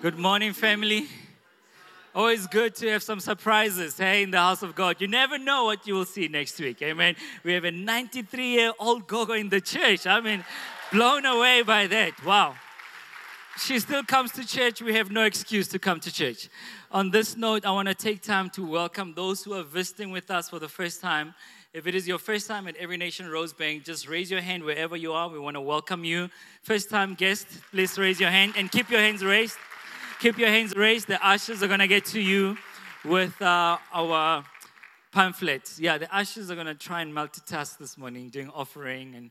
Good morning, family. Always good to have some surprises, hey, in the house of God. You never know what you will see next week. Amen. We have a 93 year old gogo in the church. I mean, blown away by that. Wow. She still comes to church. We have no excuse to come to church. On this note, I want to take time to welcome those who are visiting with us for the first time. If it is your first time at Every Nation Rosebank, just raise your hand wherever you are. We want to welcome you. First time guest, please raise your hand and keep your hands raised. Keep your hands raised. The ushers are going to get to you with uh, our pamphlets. Yeah, the ushers are going to try and multitask this morning, doing offering and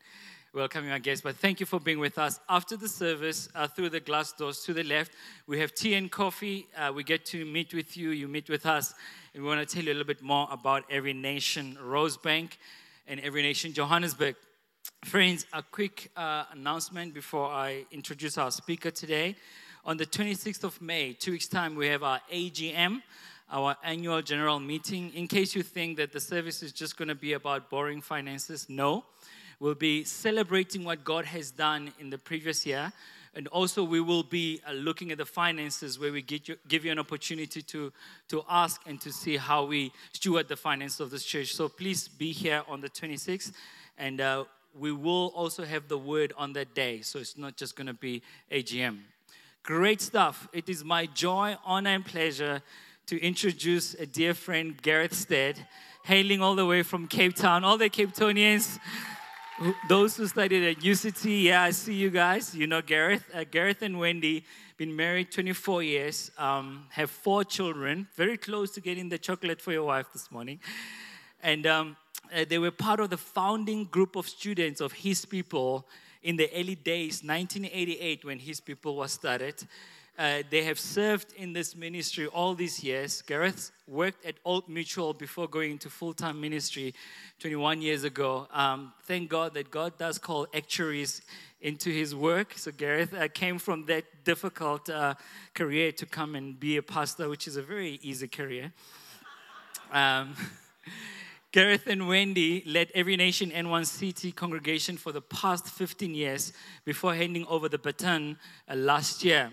welcoming our guests. But thank you for being with us. After the service, uh, through the glass doors to the left, we have tea and coffee. Uh, we get to meet with you, you meet with us. And we want to tell you a little bit more about Every Nation Rosebank and Every Nation Johannesburg. Friends, a quick uh, announcement before I introduce our speaker today. On the 26th of May, two weeks' time, we have our AGM, our annual general meeting. In case you think that the service is just going to be about boring finances, no. We'll be celebrating what God has done in the previous year. And also, we will be uh, looking at the finances where we you, give you an opportunity to, to ask and to see how we steward the finances of this church. So please be here on the 26th. And uh, we will also have the word on that day. So it's not just going to be AGM. Great stuff. It is my joy, honor, and pleasure to introduce a dear friend, Gareth Stead, hailing all the way from Cape Town. All the Cape Townians those who studied at UCT, yeah, I see you guys. You know Gareth. Uh, Gareth and Wendy, been married 24 years, um, have four children, very close to getting the chocolate for your wife this morning. And um, uh, they were part of the founding group of students of His People in the early days, 1988, when His People was started. Uh, they have served in this ministry all these years. Gareth worked at Old Mutual before going into full time ministry 21 years ago. Um, thank God that God does call actuaries into his work. So, Gareth uh, came from that difficult uh, career to come and be a pastor, which is a very easy career. Um, Gareth and Wendy led Every Nation N1CT congregation for the past 15 years before handing over the baton uh, last year.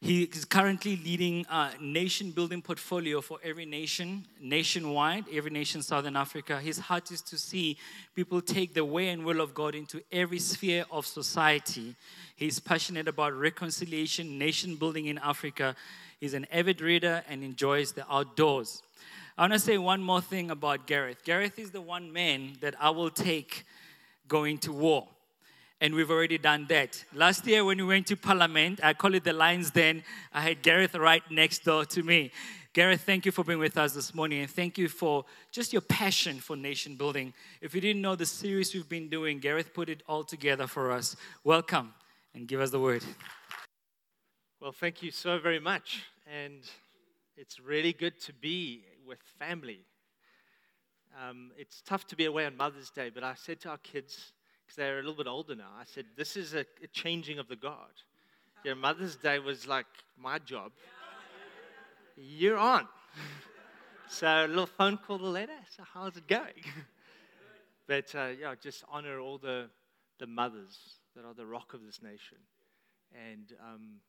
He is currently leading a nation building portfolio for every nation, nationwide, every nation Southern Africa. His heart is to see people take the way and will of God into every sphere of society. He's passionate about reconciliation, nation building in Africa. He's an avid reader and enjoys the outdoors. I want to say one more thing about Gareth. Gareth is the one man that I will take going to war and we've already done that. Last year, when we went to Parliament, I call it the Lions Den, I had Gareth right next door to me. Gareth, thank you for being with us this morning, and thank you for just your passion for nation building. If you didn't know the series we've been doing, Gareth put it all together for us. Welcome, and give us the word. Well, thank you so very much, and it's really good to be with family. Um, it's tough to be away on Mother's Day, but I said to our kids, because they're a little bit older now. I said, This is a, a changing of the guard. You know, Mother's Day was like my job. You're on. so a little phone call later. So how's it going? but uh, yeah, just honor all the, the mothers that are the rock of this nation. And um,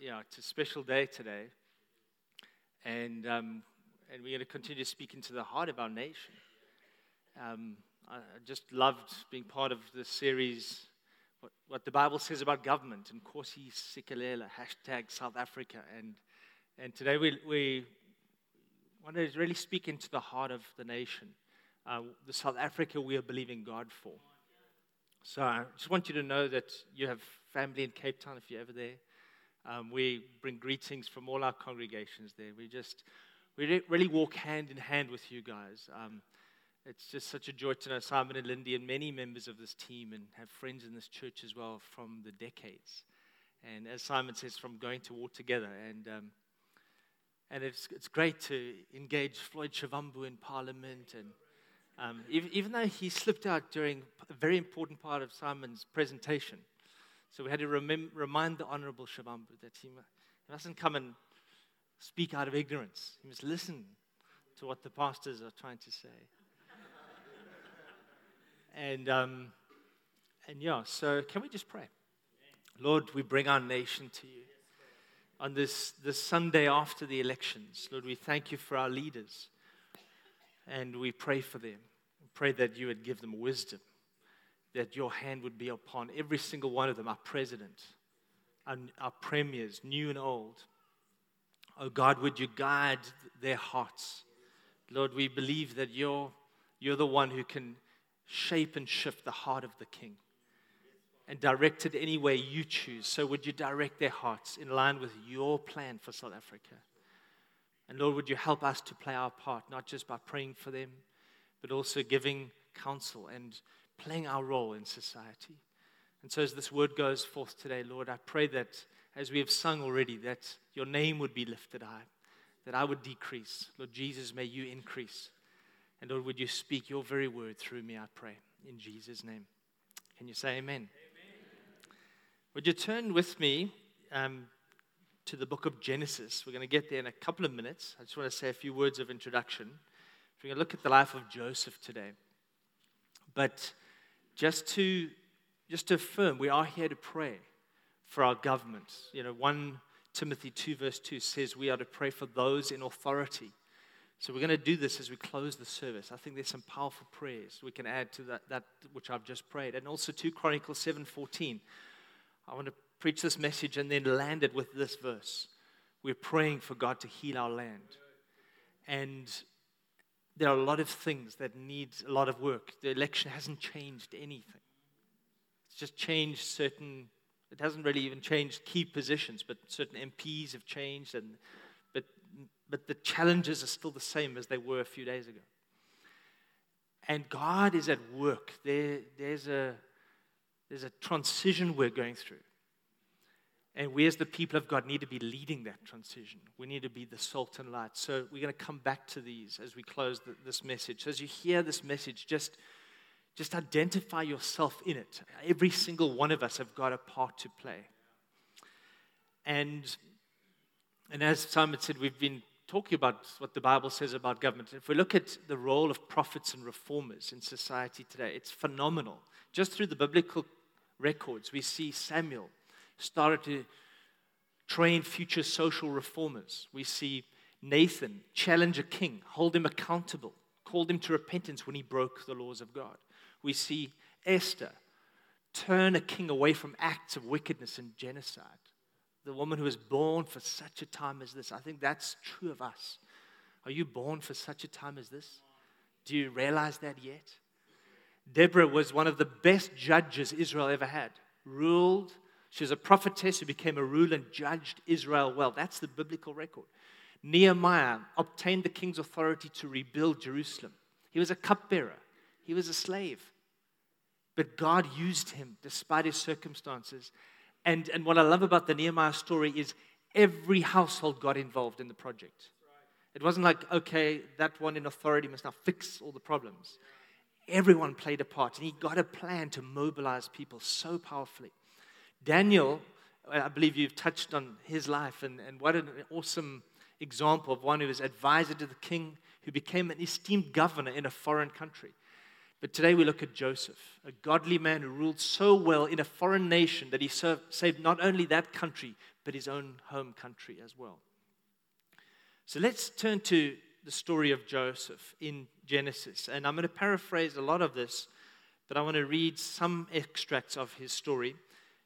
yeah, it's a special day today. And, um, and we're going to continue to speak into the heart of our nation. Um, I just loved being part of this series, what, what the Bible says about government, and Nkosi Sikelel, hashtag South Africa. And, and today we, we want to really speak into the heart of the nation, uh, the South Africa we are believing God for. So I just want you to know that you have family in Cape Town if you're ever there. Um, we bring greetings from all our congregations there. We just, we really walk hand in hand with you guys. Um, it's just such a joy to know Simon and Lindy and many members of this team and have friends in this church as well from the decades. And as Simon says, from going to war together. And, um, and it's, it's great to engage Floyd Shivambu in Parliament. And um, even, even though he slipped out during a very important part of Simon's presentation. So we had to remem- remind the Honorable Shivambu that he, he mustn't come and speak out of ignorance. He must listen to what the pastors are trying to say. And, um, and yeah, so can we just pray? Lord, we bring our nation to you. on this, this Sunday after the elections. Lord, we thank you for our leaders and we pray for them. We pray that you would give them wisdom, that your hand would be upon every single one of them, our president, our, our premiers, new and old. Oh God, would you guide their hearts? Lord, we believe that you're, you're the one who can shape and shift the heart of the king and direct it any way you choose. So, would you direct their hearts in line with your plan for South Africa? And Lord, would you help us to play our part, not just by praying for them, but also giving counsel and playing our role in society. And so, as this word goes forth today, Lord, I pray that as we have sung already, that your name would be lifted high, that I would decrease. Lord Jesus, may you increase. And Lord, would you speak your very word through me, I pray, in Jesus' name. Can you say amen? amen. Would you turn with me um, to the book of Genesis? We're going to get there in a couple of minutes. I just want to say a few words of introduction. We're going to look at the life of Joseph today. But just to, just to affirm, we are here to pray for our government. You know, 1 Timothy 2, verse 2 says we are to pray for those in authority. So we're going to do this as we close the service. I think there's some powerful prayers we can add to that, that which I've just prayed. And also 2 Chronicles 7:14. I want to preach this message and then land it with this verse. We're praying for God to heal our land. And there are a lot of things that need a lot of work. The election hasn't changed anything. It's just changed certain it hasn't really even changed key positions, but certain MPs have changed, and, but, but the challenges are still the same as they were a few days ago. And God is at work. There, there's, a, there's a transition we're going through. And we, as the people of God, need to be leading that transition. We need to be the salt and light. So, we're going to come back to these as we close the, this message. So, as you hear this message, just just identify yourself in it. Every single one of us have got a part to play. And, and as Simon said, we've been talking about what the Bible says about government. If we look at the role of prophets and reformers in society today, it's phenomenal. Just through the biblical records, we see Samuel started to train future social reformers. We see Nathan challenge a king, hold him accountable, called him to repentance when he broke the laws of God we see Esther turn a king away from acts of wickedness and genocide. The woman who was born for such a time as this. I think that's true of us. Are you born for such a time as this? Do you realize that yet? Deborah was one of the best judges Israel ever had. Ruled, she was a prophetess who became a ruler and judged Israel well. That's the biblical record. Nehemiah obtained the king's authority to rebuild Jerusalem. He was a cupbearer. He was a slave. But God used him despite his circumstances. And, and what I love about the Nehemiah story is every household got involved in the project. It wasn't like, okay, that one in authority must now fix all the problems. Everyone played a part, and he got a plan to mobilize people so powerfully. Daniel, I believe you've touched on his life, and, and what an awesome example of one who was advisor to the king, who became an esteemed governor in a foreign country. But today we look at Joseph, a godly man who ruled so well in a foreign nation that he served, saved not only that country, but his own home country as well. So let's turn to the story of Joseph in Genesis. And I'm going to paraphrase a lot of this, but I want to read some extracts of his story.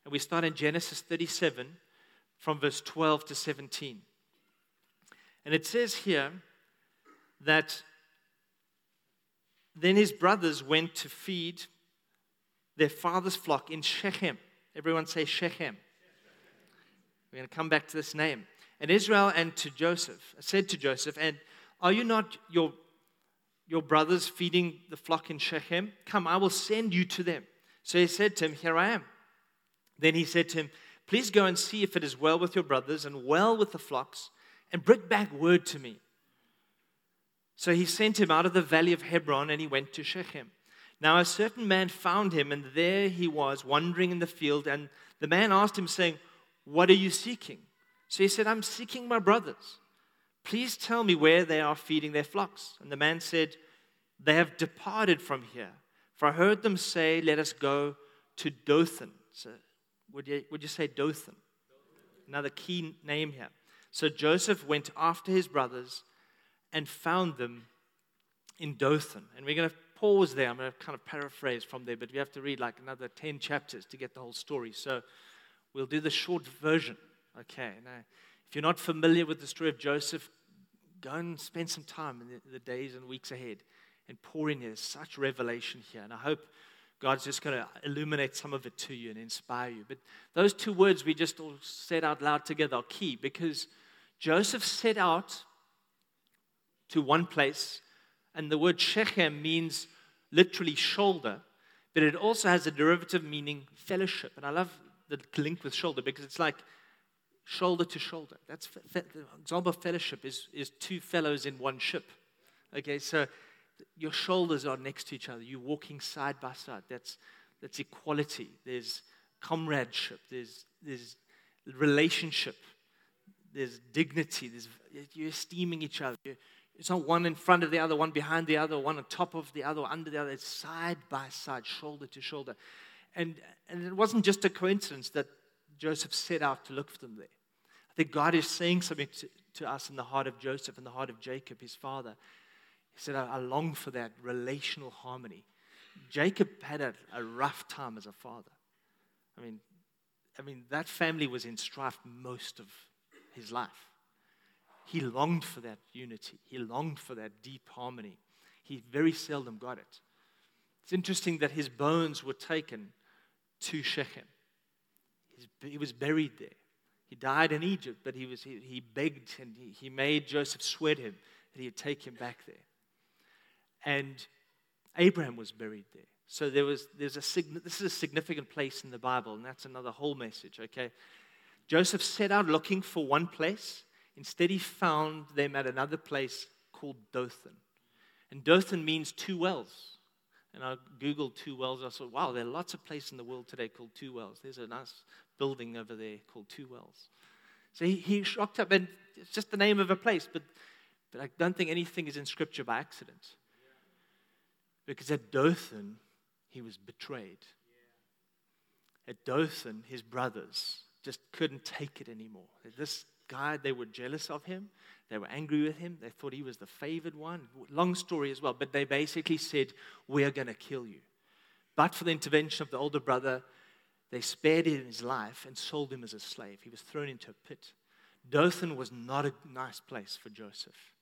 And we start in Genesis 37 from verse 12 to 17. And it says here that then his brothers went to feed their father's flock in Shechem. Everyone say Shechem. We're going to come back to this name. And Israel and to Joseph said to Joseph, And are you not your, your brothers feeding the flock in Shechem? Come, I will send you to them. So he said to him, Here I am. Then he said to him, Please go and see if it is well with your brothers and well with the flocks, and bring back word to me. So he sent him out of the valley of Hebron and he went to Shechem. Now a certain man found him, and there he was wandering in the field. And the man asked him, saying, What are you seeking? So he said, I'm seeking my brothers. Please tell me where they are feeding their flocks. And the man said, They have departed from here. For I heard them say, Let us go to Dothan. Would you, would you say Dothan? Another key name here. So Joseph went after his brothers and found them in Dothan. And we're going to pause there. I'm going to kind of paraphrase from there, but we have to read like another 10 chapters to get the whole story. So we'll do the short version. Okay. Now, uh, if you're not familiar with the story of Joseph, go and spend some time in the, the days and weeks ahead and pour in. There's such revelation here. And I hope God's just going to illuminate some of it to you and inspire you. But those two words we just all said out loud together are key because Joseph set out to one place, and the word Shechem means literally shoulder, but it also has a derivative meaning fellowship. And I love the link with shoulder because it's like shoulder to shoulder. That's the example of fellowship is, is two fellows in one ship. Okay, so your shoulders are next to each other. You're walking side by side. That's, that's equality. There's comradeship. There's, there's relationship. There's dignity. There's, you're esteeming each other. You're, it's not one in front of the other, one behind the other, one on top of the other, under the other. It's side by side, shoulder to shoulder. And, and it wasn't just a coincidence that Joseph set out to look for them there. I think God is saying something to, to us in the heart of Joseph and the heart of Jacob, his father. He said, I, I long for that relational harmony. Jacob had a, a rough time as a father. I mean, I mean, that family was in strife most of his life. He longed for that unity, he longed for that deep harmony. He very seldom got it. It's interesting that his bones were taken to Shechem. he was buried there. He died in Egypt, but he, was, he, he begged and he, he made Joseph sweat him that he'd take him back there. And Abraham was buried there. So there was, there's a, this is a significant place in the Bible, and that's another whole message, okay? Joseph set out looking for one place. Instead, he found them at another place called Dothan. And Dothan means two wells. And I Googled two wells. I thought, wow, there are lots of places in the world today called two wells. There's a nice building over there called Two Wells. So he, he shocked up, and it's just the name of a place, but, but I don't think anything is in Scripture by accident. Because at Dothan, he was betrayed. At Dothan, his brothers just couldn't take it anymore. This guy, they were jealous of him. They were angry with him. They thought he was the favored one. Long story as well, but they basically said, We are going to kill you. But for the intervention of the older brother, they spared him his life and sold him as a slave. He was thrown into a pit. Dothan was not a nice place for Joseph.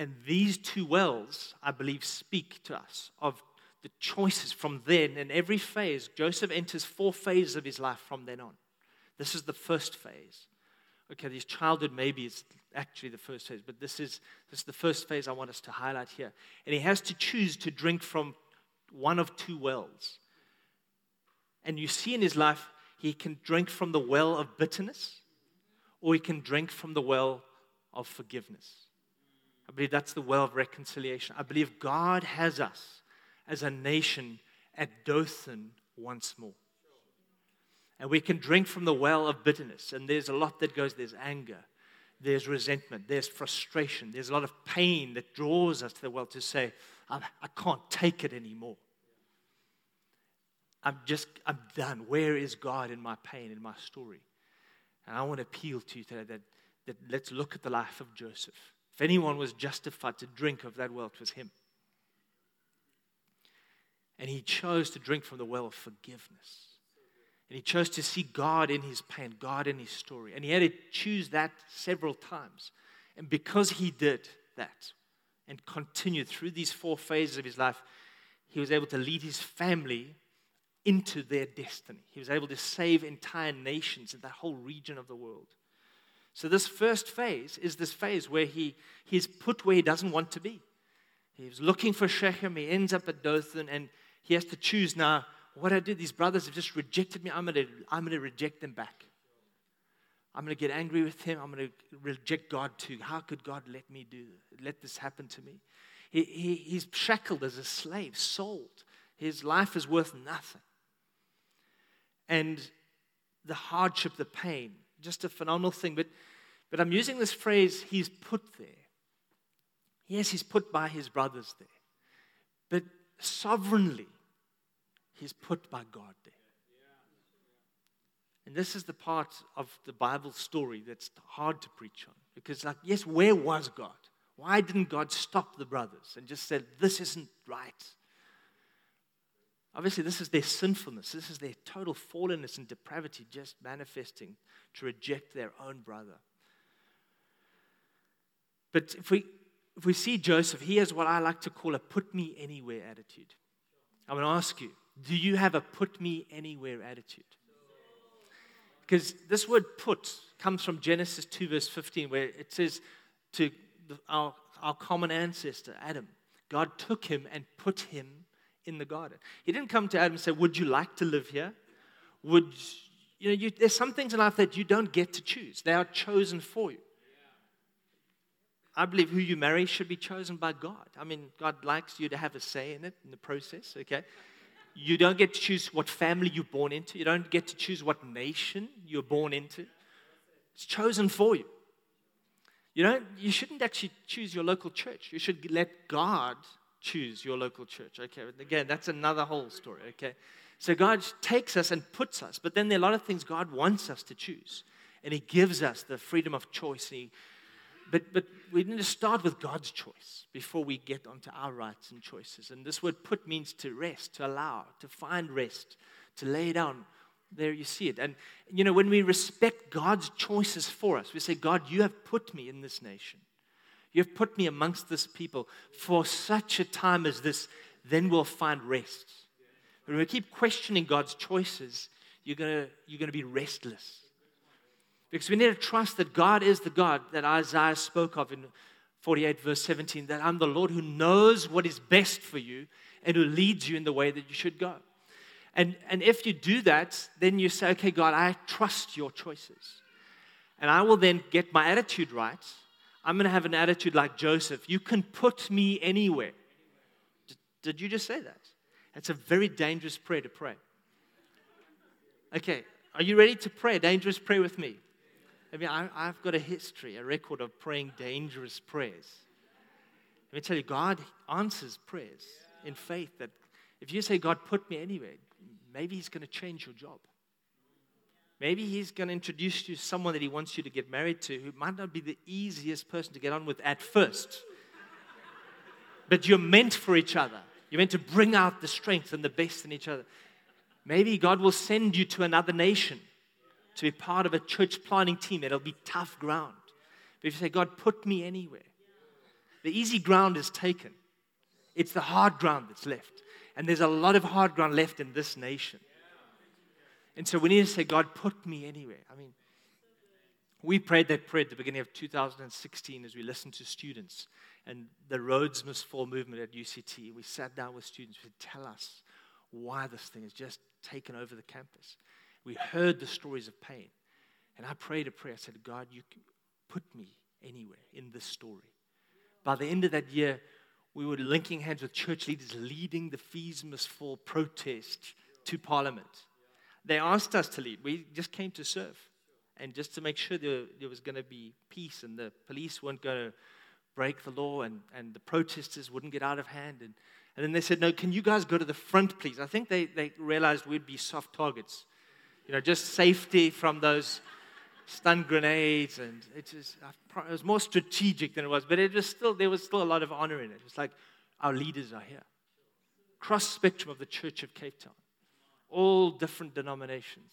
And these two wells, I believe, speak to us of the choices from then and every phase. Joseph enters four phases of his life from then on. This is the first phase. Okay, his childhood maybe is actually the first phase, but this is, this is the first phase I want us to highlight here. And he has to choose to drink from one of two wells. And you see in his life, he can drink from the well of bitterness or he can drink from the well of forgiveness. I believe that's the well of reconciliation. I believe God has us as a nation at Dothan once more. And we can drink from the well of bitterness. And there's a lot that goes there's anger, there's resentment, there's frustration, there's a lot of pain that draws us to the well to say, I, I can't take it anymore. I'm just, I'm done. Where is God in my pain, in my story? And I want to appeal to you today that, that let's look at the life of Joseph. If anyone was justified to drink of that well, it was him. And he chose to drink from the well of forgiveness. And he chose to see God in his pain, God in his story. And he had to choose that several times. And because he did that and continued through these four phases of his life, he was able to lead his family into their destiny. He was able to save entire nations in that whole region of the world. So, this first phase is this phase where he, he's put where he doesn't want to be. He's looking for Shechem. He ends up at Dothan, and he has to choose now what I did. These brothers have just rejected me. I'm going to, I'm going to reject them back. I'm going to get angry with him. I'm going to reject God too. How could God let me do let this happen to me? He, he, he's shackled as a slave, sold. His life is worth nothing. And the hardship, the pain, just a phenomenal thing. But, but I'm using this phrase, he's put there. Yes, he's put by his brothers there. But sovereignly, he's put by God there. And this is the part of the Bible story that's hard to preach on. Because, like, yes, where was God? Why didn't God stop the brothers and just said, this isn't right? Obviously, this is their sinfulness. This is their total fallenness and depravity just manifesting to reject their own brother. But if we, if we see Joseph, he has what I like to call a put me anywhere attitude. I'm going to ask you, do you have a put me anywhere attitude? Because this word put comes from Genesis 2, verse 15, where it says to our, our common ancestor, Adam, God took him and put him in the garden. He didn't come to Adam and say, Would you like to live here? Would you know, you, there's some things in life that you don't get to choose, they are chosen for you. I believe who you marry should be chosen by God. I mean, God likes you to have a say in it, in the process, okay? You don't get to choose what family you're born into. You don't get to choose what nation you're born into. It's chosen for you. You don't, you shouldn't actually choose your local church. You should let God choose your local church. Okay, again, that's another whole story. Okay, so God takes us and puts us, but then there are a lot of things God wants us to choose, and He gives us the freedom of choice. He, but, but we need to start with God's choice before we get onto our rights and choices. And this word put means to rest, to allow, to find rest, to lay down. There you see it. And, you know, when we respect God's choices for us, we say, God, you have put me in this nation. You have put me amongst this people for such a time as this, then we'll find rest. But when we keep questioning God's choices, you're going you're to be restless. Because we need to trust that God is the God that Isaiah spoke of in 48, verse 17, that I'm the Lord who knows what is best for you and who leads you in the way that you should go. And, and if you do that, then you say, okay, God, I trust your choices. And I will then get my attitude right. I'm going to have an attitude like Joseph. You can put me anywhere. Did, did you just say that? That's a very dangerous prayer to pray. Okay, are you ready to pray a dangerous prayer with me? I mean, I, have got a history, a record of praying dangerous prayers. Let me tell you, God answers prayers in faith that if you say, God, put me anywhere, maybe He's going to change your job. Maybe He's going to introduce you to someone that He wants you to get married to who might not be the easiest person to get on with at first. but you're meant for each other. You're meant to bring out the strength and the best in each other. Maybe God will send you to another nation to be part of a church planning team It'll be tough ground. But if you say, God, put me anywhere, the easy ground is taken. It's the hard ground that's left. And there's a lot of hard ground left in this nation. And so we need to say, God, put me anywhere. I mean, we prayed that prayer at the beginning of 2016 as we listened to students and the Rhodes Must Fall movement at UCT. We sat down with students to tell us why this thing has just taken over the campus. We heard the stories of pain. And I prayed a prayer. I said, God, you put me anywhere in this story. By the end of that year, we were linking hands with church leaders leading the Fees Must Fall protest to Parliament. They asked us to lead. We just came to serve and just to make sure there, there was going to be peace and the police weren't going to break the law and, and the protesters wouldn't get out of hand. And, and then they said, No, can you guys go to the front, please? I think they, they realized we'd be soft targets you know, just safety from those stun grenades. And it, just, it was more strategic than it was, but it was still, there was still a lot of honor in it. It's like our leaders are here. Cross spectrum of the Church of Cape Town, all different denominations.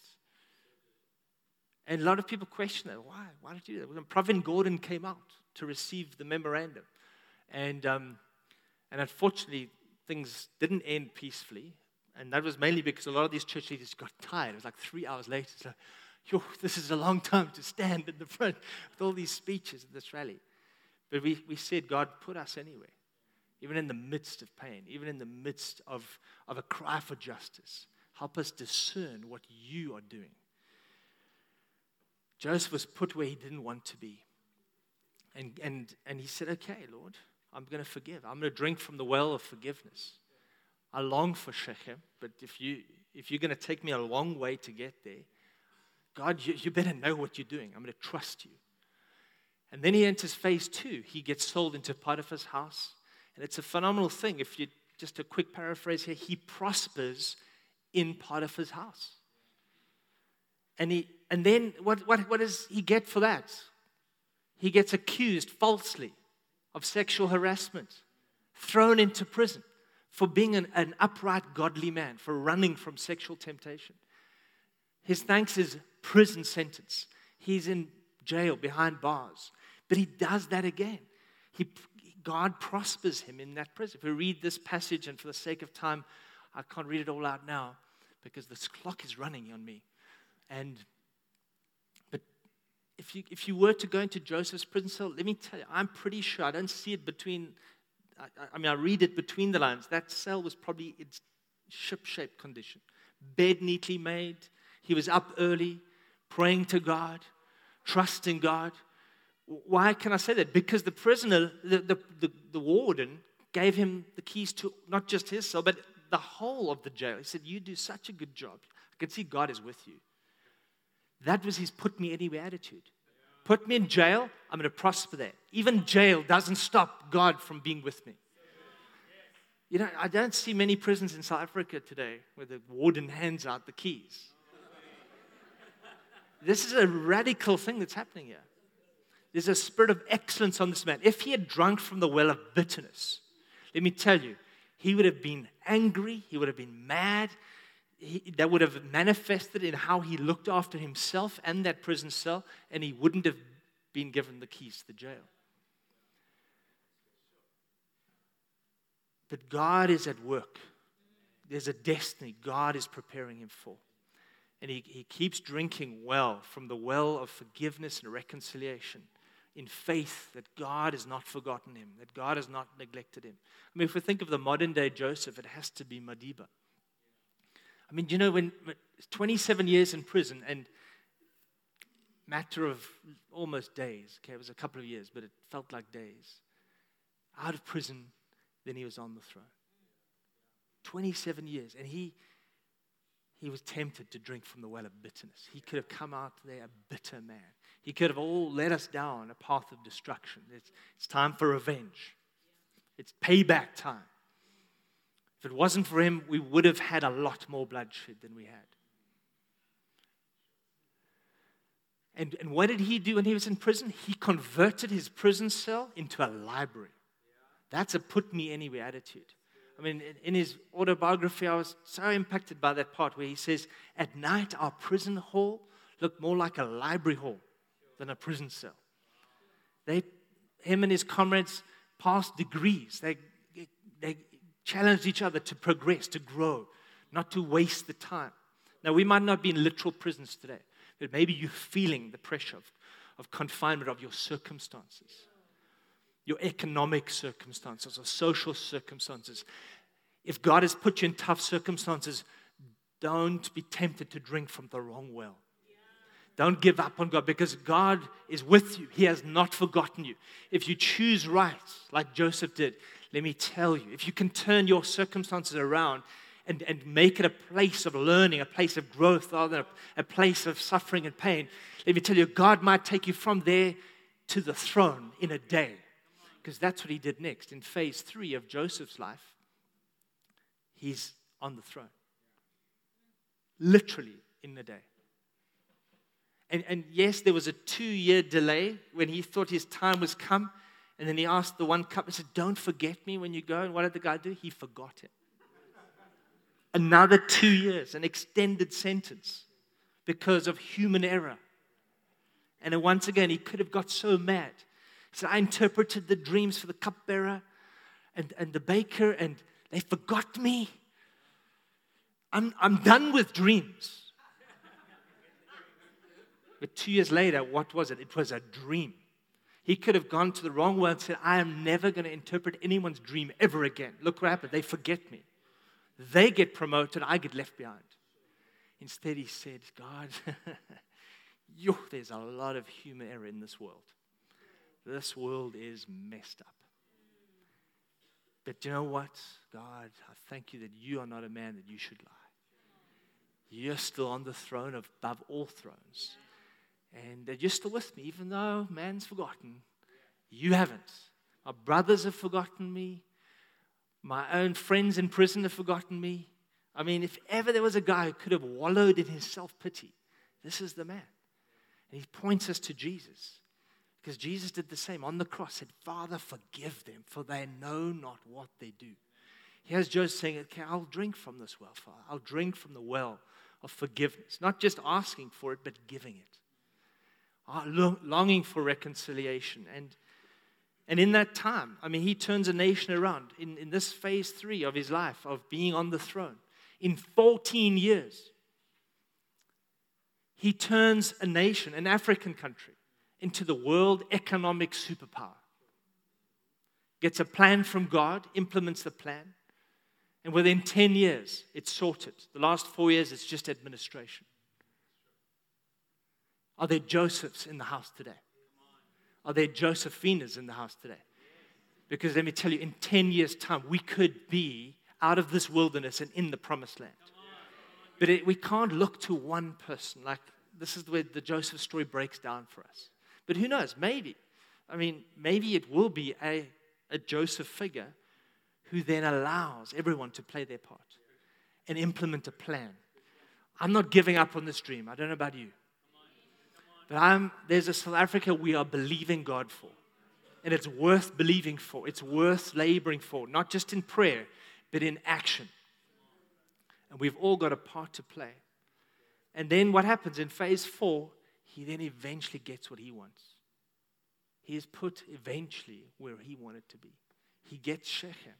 And a lot of people question that. Why? Why did you do that? When Pravin Gordhan came out to receive the memorandum. And, um, and unfortunately, things didn't end peacefully. And that was mainly because a lot of these church leaders got tired. It was like three hours later. So, yo, this is a long time to stand in the front with all these speeches at this rally. But we, we said, God, put us anywhere, even in the midst of pain, even in the midst of, of a cry for justice. Help us discern what you are doing. Joseph was put where he didn't want to be. And, and, and he said, Okay, Lord, I'm going to forgive. I'm going to drink from the well of forgiveness. I long for Shechem, but if, you, if you're going to take me a long way to get there, God, you, you better know what you're doing. I'm going to trust you. And then he enters phase two. He gets sold into Potiphar's house. And it's a phenomenal thing. If you just a quick paraphrase here, he prospers in Potiphar's house. And, he, and then what, what, what does he get for that? He gets accused falsely of sexual harassment, thrown into prison for being an, an upright, godly man, for running from sexual temptation. His thanks is prison sentence. He's in jail behind bars. But he does that again. He, God prospers him in that prison. If we read this passage, and for the sake of time, I can't read it all out now because this clock is running on me. And but if you if you were to go into Joseph's prison cell, let me tell you, I'm pretty sure I don't see it between. I, I mean, I read it between the lines. That cell was probably in ship-shaped condition, bed neatly made. He was up early, praying to God, trusting God. Why can I say that? Because the prisoner, the, the, the, the warden, gave him the keys to not just his cell, but the whole of the jail. He said, You do such a good job. I can see God is with you. That was his put me anywhere attitude. Put me in jail, I'm going to prosper there. Even jail doesn't stop God from being with me. You know, I don't see many prisons in South Africa today where the warden hands out the keys. This is a radical thing that's happening here. There's a spirit of excellence on this man. If he had drunk from the well of bitterness, let me tell you, he would have been angry, he would have been mad. He, that would have manifested in how he looked after himself and that prison cell, and he wouldn't have been given the keys to the jail. But God is at work. There's a destiny God is preparing him for. And he, he keeps drinking well from the well of forgiveness and reconciliation in faith that God has not forgotten him, that God has not neglected him. I mean, if we think of the modern day Joseph, it has to be Madiba. I mean, you know, when 27 years in prison and matter of almost days, okay, it was a couple of years, but it felt like days. Out of prison, then he was on the throne. 27 years. And he, he was tempted to drink from the well of bitterness. He could have come out there a bitter man. He could have all led us down a path of destruction. It's, it's time for revenge, it's payback time. If it wasn't for him, we would have had a lot more bloodshed than we had. And, and what did he do when he was in prison? He converted his prison cell into a library. That's a put me anywhere attitude. I mean, in his autobiography, I was so impacted by that part where he says, At night, our prison hall looked more like a library hall than a prison cell. They, him and his comrades passed degrees. They, they challenged each other to progress, to grow, not to waste the time. Now, we might not be in literal prisons today, but maybe you're feeling the pressure of, of confinement of your circumstances, your economic circumstances, or social circumstances. If God has put you in tough circumstances, don't be tempted to drink from the wrong well. Don't give up on God because God is with you. He has not forgotten you. If you choose right, like Joseph did, let me tell you, if you can turn your circumstances around and, and make it a place of learning, a place of growth, rather than a, a place of suffering and pain, let me tell you, God might take you from there to the throne in a day. Because that's what he did next. In phase three of Joseph's life, he's on the throne. Literally in a day. And, and yes, there was a two year delay when he thought his time was come. And then he asked the one cup and said, Don't forget me when you go. And what did the guy do? He forgot him. Another two years, an extended sentence because of human error. And once again, he could have got so mad. He said, I interpreted the dreams for the cupbearer and, and the baker, and they forgot me. I'm, I'm done with dreams. But two years later, what was it? It was a dream. He could have gone to the wrong world and said, I am never going to interpret anyone's dream ever again. Look what happened. They forget me. They get promoted, I get left behind. Instead, he said, God, yo, there's a lot of human error in this world. This world is messed up. But you know what? God, I thank you that you are not a man that you should lie. You're still on the throne above all thrones. And they're just still with me, even though man's forgotten. You haven't. My brothers have forgotten me. My own friends in prison have forgotten me. I mean, if ever there was a guy who could have wallowed in his self pity, This is the man. And he points us to Jesus. Because Jesus did the same on the cross, said, Father, forgive them, for they know not what they do. Here's Joseph saying, Okay, I'll drink from this well, Father. I'll drink from the well of forgiveness. Not just asking for it, but giving it. Uh, longing for reconciliation. And, and in that time, I mean, he turns a nation around in, in this phase three of his life of being on the throne. In 14 years, he turns a nation, an African country, into the world economic superpower. Gets a plan from God, implements the plan, and within 10 years, it's sorted. The last four years, it's just administration. Are there Josephs in the house today? Are there Josephinas in the house today? Because let me tell you, in 10 years' time, we could be out of this wilderness and in the promised land. But it, we can't look to one person. Like, this is where the Joseph story breaks down for us. But who knows? Maybe. I mean, maybe it will be a, a Joseph figure who then allows everyone to play their part and implement a plan. I'm not giving up on this dream. I don't know about you. But I'm, there's a South Africa we are believing God for. And it's worth believing for. It's worth laboring for, not just in prayer, but in action. And we've all got a part to play. And then what happens in phase four, he then eventually gets what he wants. He is put eventually where he wanted to be. He gets Shechem.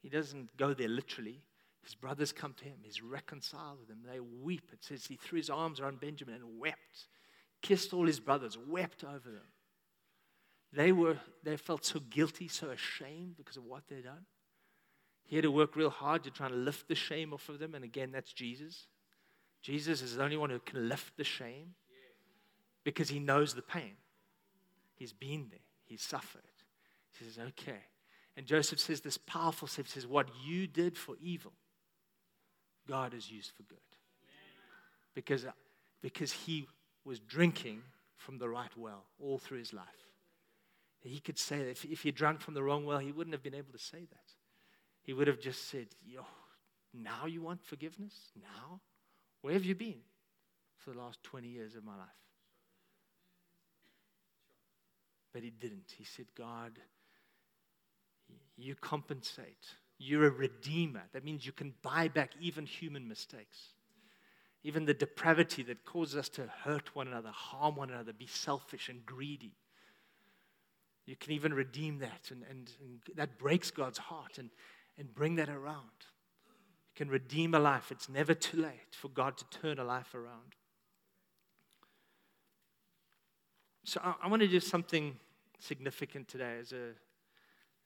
He doesn't go there literally. His brothers come to him. He's reconciled with them. They weep. It says he threw his arms around Benjamin and wept, kissed all his brothers, wept over them. They, were, they felt so guilty, so ashamed because of what they'd done. He had to work real hard to try to lift the shame off of them. And again, that's Jesus. Jesus is the only one who can lift the shame because he knows the pain. He's been there, he's suffered. He says, okay. And Joseph says this powerful statement says, What you did for evil, God has used for good. Because, uh, because he was drinking from the right well all through his life. He could say that if, if he drank from the wrong well, he wouldn't have been able to say that. He would have just said, Yo, now you want forgiveness? Now? Where have you been for the last 20 years of my life? But he didn't. He said, God, you compensate. You're a redeemer. That means you can buy back even human mistakes, even the depravity that causes us to hurt one another, harm one another, be selfish and greedy. You can even redeem that, and, and, and that breaks God's heart. And and bring that around. You can redeem a life. It's never too late for God to turn a life around. So I, I want to do something significant today as a,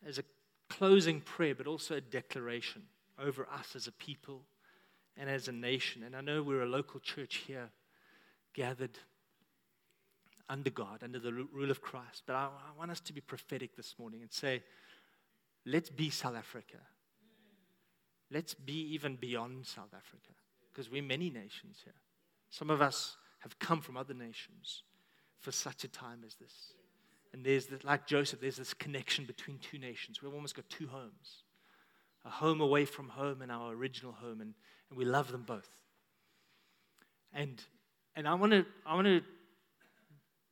as a closing prayer, but also a declaration over us as a people and as a nation. And I know we're a local church here gathered under God, under the rule of Christ. But I, I want us to be prophetic this morning and say, let's be South Africa. Let's be even beyond South Africa because we're many nations here. Some of us have come from other nations for such a time as this. And there's, this, like Joseph, there's this connection between two nations. We've almost got two homes a home away from home and our original home, and, and we love them both. And, and I want to, I want to,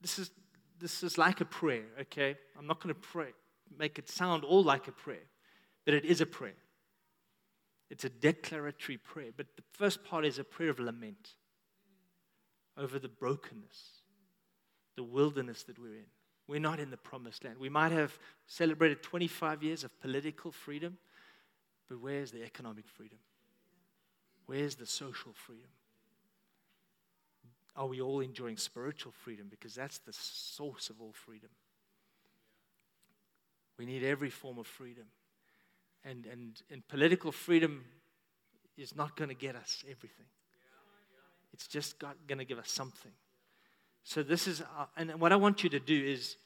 this is, this is like a prayer, okay? I'm not going to pray, make it sound all like a prayer, but it is a prayer. It's a declaratory prayer. But the first part is a prayer of lament over the brokenness, the wilderness that we're in. We're not in the promised land. We might have celebrated 25 years of political freedom, but where's the economic freedom? Where's the social freedom? Are we all enjoying spiritual freedom? Because that's the source of all freedom. We need every form of freedom. And, and, and political freedom is not going to get us everything. It's just going to give us something. So, this is, uh, and what I want you to do is,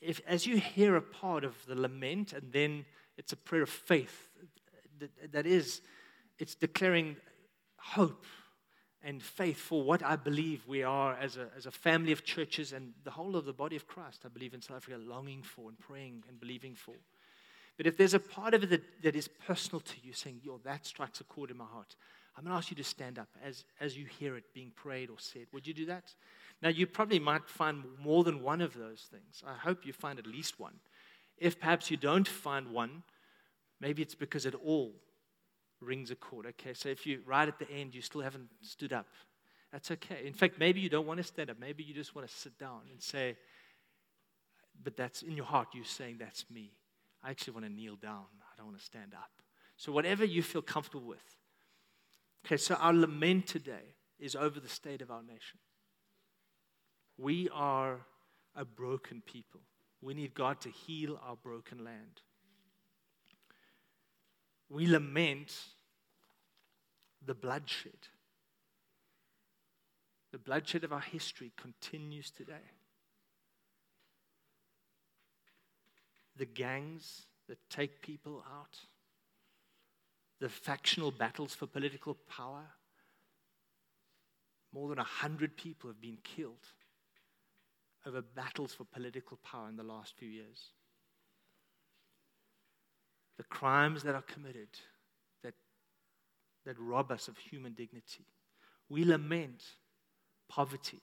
if, as you hear a part of the lament, and then it's a prayer of faith, that, that is, it's declaring hope and faith for what I believe we are as a, as a family of churches and the whole of the body of Christ, I believe in South Africa, longing for and praying and believing for. But if there's a part of it that, that is personal to you, saying, yo, that strikes a chord in my heart, I'm going to ask you to stand up as, as you hear it being prayed or said. Would you do that? Now, you probably might find more than one of those things. I hope you find at least one. If perhaps you don't find one, maybe it's because it all rings a chord. Okay, so if you, right at the end, you still haven't stood up, that's okay. In fact, maybe you don't want to stand up. Maybe you just want to sit down and say, but that's in your heart, you're saying, that's me. I actually want to kneel down. I don't want to stand up. So, whatever you feel comfortable with. Okay, so our lament today is over the state of our nation. We are a broken people. We need God to heal our broken land. We lament the bloodshed. The bloodshed of our history continues today. The gangs that take people out, the factional battles for political power. More than 100 people have been killed over battles for political power in the last few years. The crimes that are committed that, that rob us of human dignity. We lament poverty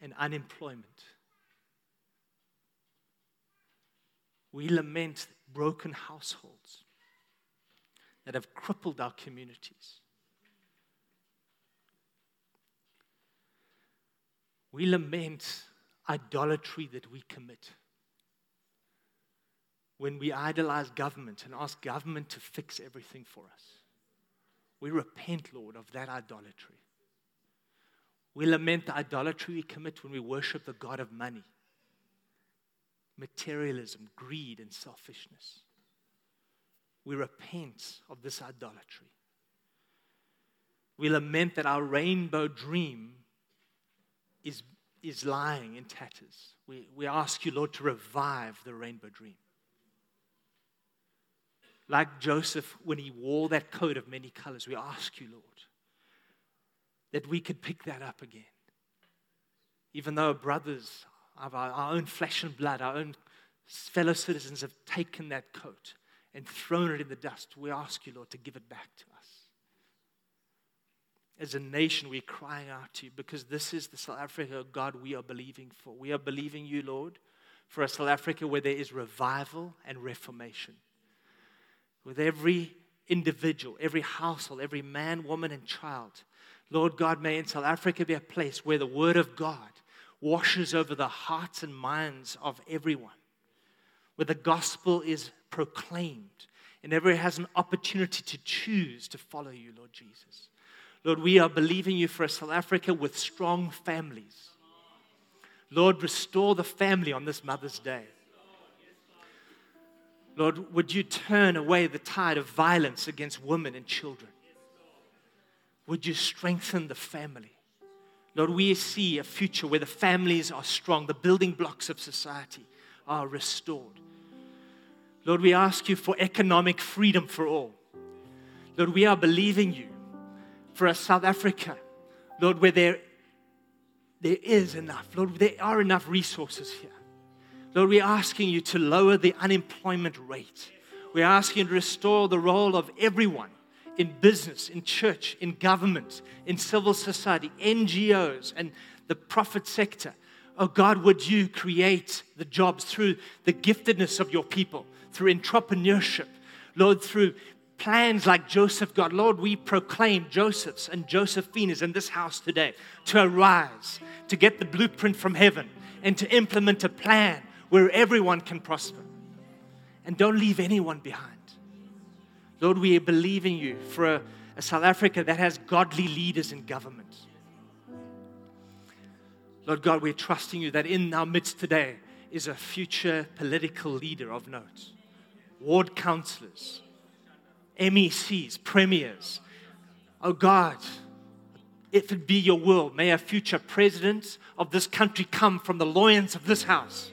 and unemployment. We lament broken households that have crippled our communities. We lament idolatry that we commit. When we idolize government and ask government to fix everything for us, we repent, Lord, of that idolatry. We lament the idolatry we commit when we worship the God of money, materialism, greed, and selfishness. We repent of this idolatry. We lament that our rainbow dream is is lying in tatters. We, we ask you, Lord, to revive the rainbow dream. Like Joseph, when he wore that coat of many colors, we ask you, Lord, that we could pick that up again. Even though brothers of our, our own flesh and blood, our own fellow citizens have taken that coat and thrown it in the dust, we ask you, Lord, to give it back to us as a nation, we're crying out to you because this is the South Africa, God, we are believing for. We are believing you, Lord, for a South Africa where there is revival and reformation. With every individual, every household, every man, woman, and child. Lord God, may in South Africa be a place where the Word of God washes over the hearts and minds of everyone, where the gospel is proclaimed, and everyone has an opportunity to choose to follow you, Lord Jesus. Lord, we are believing you for a South Africa with strong families. Lord, restore the family on this Mother's Day. Lord, would you turn away the tide of violence against women and children? Would you strengthen the family? Lord, we see a future where the families are strong, the building blocks of society are restored. Lord, we ask you for economic freedom for all. Lord, we are believing you for a South Africa, Lord, where there, there is enough. Lord, there are enough resources here. Lord, we're asking you to lower the unemployment rate. We're asking you to restore the role of everyone in business, in church, in government, in civil society, NGOs, and the profit sector. Oh God, would you create the jobs through the giftedness of your people, through entrepreneurship, Lord, through plans like Joseph God. Lord, we proclaim Joseph's and Josephina's in this house today to arise, to get the blueprint from heaven, and to implement a plan where everyone can prosper. And don't leave anyone behind. Lord, we believe in you for a, a South Africa that has godly leaders in government. Lord God, we're trusting you that in our midst today is a future political leader of note, ward councillors, MECs, premiers. Oh God, if it be your will, may a future president of this country come from the loins of this house.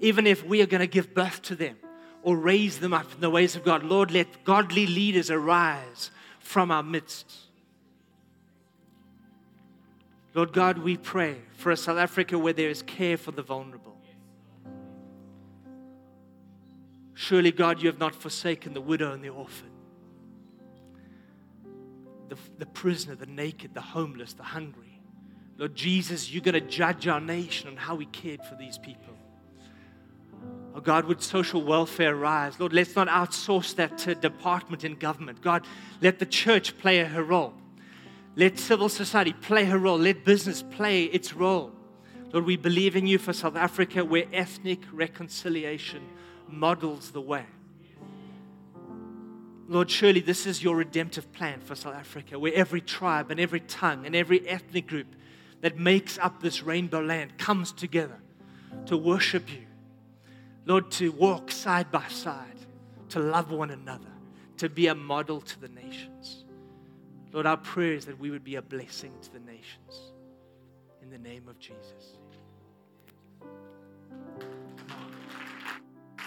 Even if we are going to give birth to them or raise them up in the ways of God, Lord, let godly leaders arise from our midst. Lord God, we pray for a South Africa where there is care for the vulnerable. Surely, God, you have not forsaken the widow and the orphan. the, the prisoner, the naked, the homeless, the hungry. Lord Jesus, you're going to judge our nation on how we cared for these people. Oh God, would social welfare rise? Lord, let's not outsource that to department in government. God, let the church play her role. Let civil society play her role. Let business play its role. Lord, we believe in you for South Africa where ethnic reconciliation models the way. Lord, surely this is your redemptive plan for South Africa, where every tribe and every tongue and every ethnic group that makes up this rainbow land comes together to worship you. Lord, to walk side by side, to love one another, to be a model to the nations. Lord, our prayer is that we would be a blessing to the nations. In the name of Jesus.